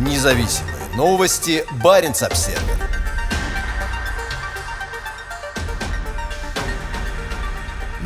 Независимые новости. Барин обсерва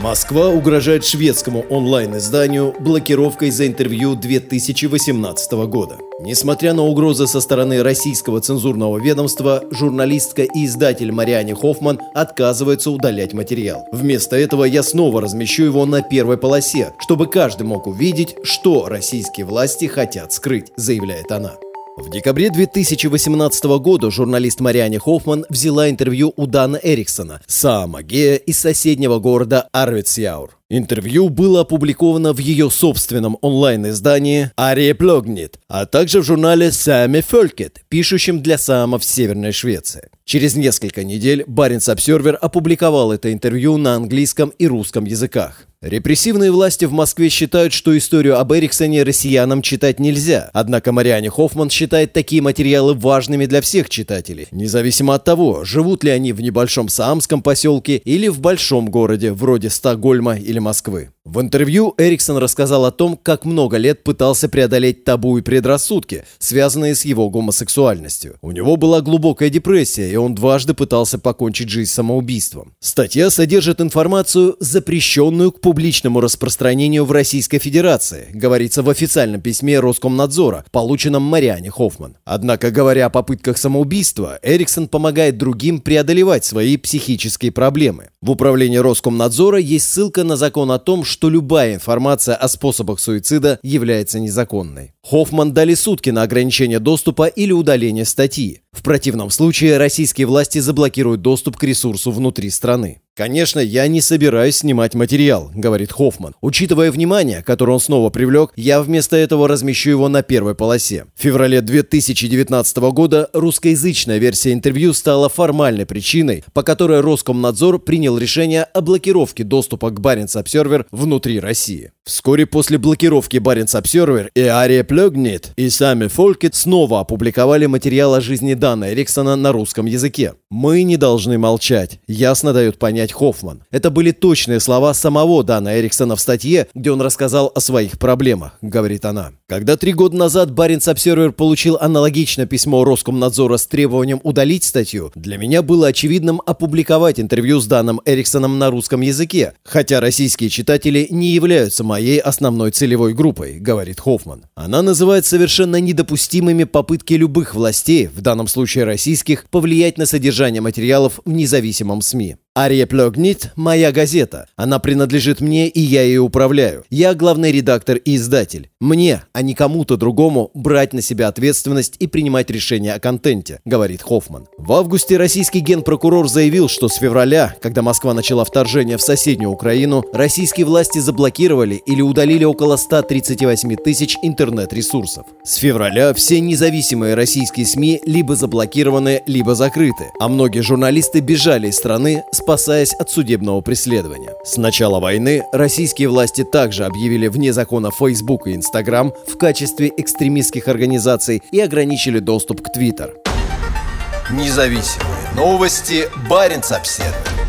Москва угрожает шведскому онлайн-изданию блокировкой за интервью 2018 года. Несмотря на угрозы со стороны российского цензурного ведомства, журналистка и издатель Мариане Хоффман отказывается удалять материал. Вместо этого я снова размещу его на первой полосе, чтобы каждый мог увидеть, что российские власти хотят скрыть, заявляет она. В декабре 2018 года журналист Мариане Хоффман взяла интервью у Дана Эриксона, Саама Гея из соседнего города Арвитсяур. Интервью было опубликовано в ее собственном онлайн-издании «Ария Плогнит», а также в журнале «Сами Фолькет», пишущем для самов Северной Швеции. Через несколько недель Баренц Обсервер опубликовал это интервью на английском и русском языках. Репрессивные власти в Москве считают, что историю об Эриксоне россиянам читать нельзя. Однако Мариане Хоффман считает такие материалы важными для всех читателей, независимо от того, живут ли они в небольшом саамском поселке или в большом городе, вроде Стокгольма или Москвы. В интервью Эриксон рассказал о том, как много лет пытался преодолеть табу и предрассудки, связанные с его гомосексуальностью. У него была глубокая депрессия, и он дважды пытался покончить жизнь самоубийством. Статья содержит информацию, запрещенную к публичному распространению в Российской Федерации, говорится в официальном письме Роскомнадзора, полученном Мариане Хоффман. Однако, говоря о попытках самоубийства, Эриксон помогает другим преодолевать свои психические проблемы. В управлении Роскомнадзора есть ссылка на закон о том, что любая информация о способах суицида является незаконной. Хоффман дали сутки на ограничение доступа или удаление статьи. В противном случае российские власти заблокируют доступ к ресурсу внутри страны. «Конечно, я не собираюсь снимать материал», — говорит Хоффман. «Учитывая внимание, которое он снова привлек, я вместо этого размещу его на первой полосе». В феврале 2019 года русскоязычная версия интервью стала формальной причиной, по которой Роскомнадзор принял решение о блокировке доступа к Баренц Обсервер внутри России. Вскоре после блокировки Баренц Обсервер и Ария Плёгнит и сами Фолькет снова опубликовали материал о жизни Дана Эриксона на русском языке. «Мы не должны молчать», ясно дают понять понять Хоффман. Это были точные слова самого Дана Эриксона в статье, где он рассказал о своих проблемах, говорит она. Когда три года назад Баренц Обсервер получил аналогичное письмо Роскомнадзора с требованием удалить статью, для меня было очевидным опубликовать интервью с Даном Эриксоном на русском языке, хотя российские читатели не являются моей основной целевой группой, говорит Хоффман. Она называет совершенно недопустимыми попытки любых властей, в данном случае российских, повлиять на содержание материалов в независимом СМИ. Ария Плёгнит – моя газета. Она принадлежит мне, и я ее управляю. Я главный редактор и издатель. Мне, а не кому-то другому, брать на себя ответственность и принимать решения о контенте, говорит Хоффман. В августе российский генпрокурор заявил, что с февраля, когда Москва начала вторжение в соседнюю Украину, российские власти заблокировали или удалили около 138 тысяч интернет-ресурсов. С февраля все независимые российские СМИ либо заблокированы, либо закрыты, а многие журналисты бежали из страны с спасаясь от судебного преследования. С начала войны российские власти также объявили вне закона Facebook и Instagram в качестве экстремистских организаций и ограничили доступ к Twitter. Независимые новости. Барин обседный.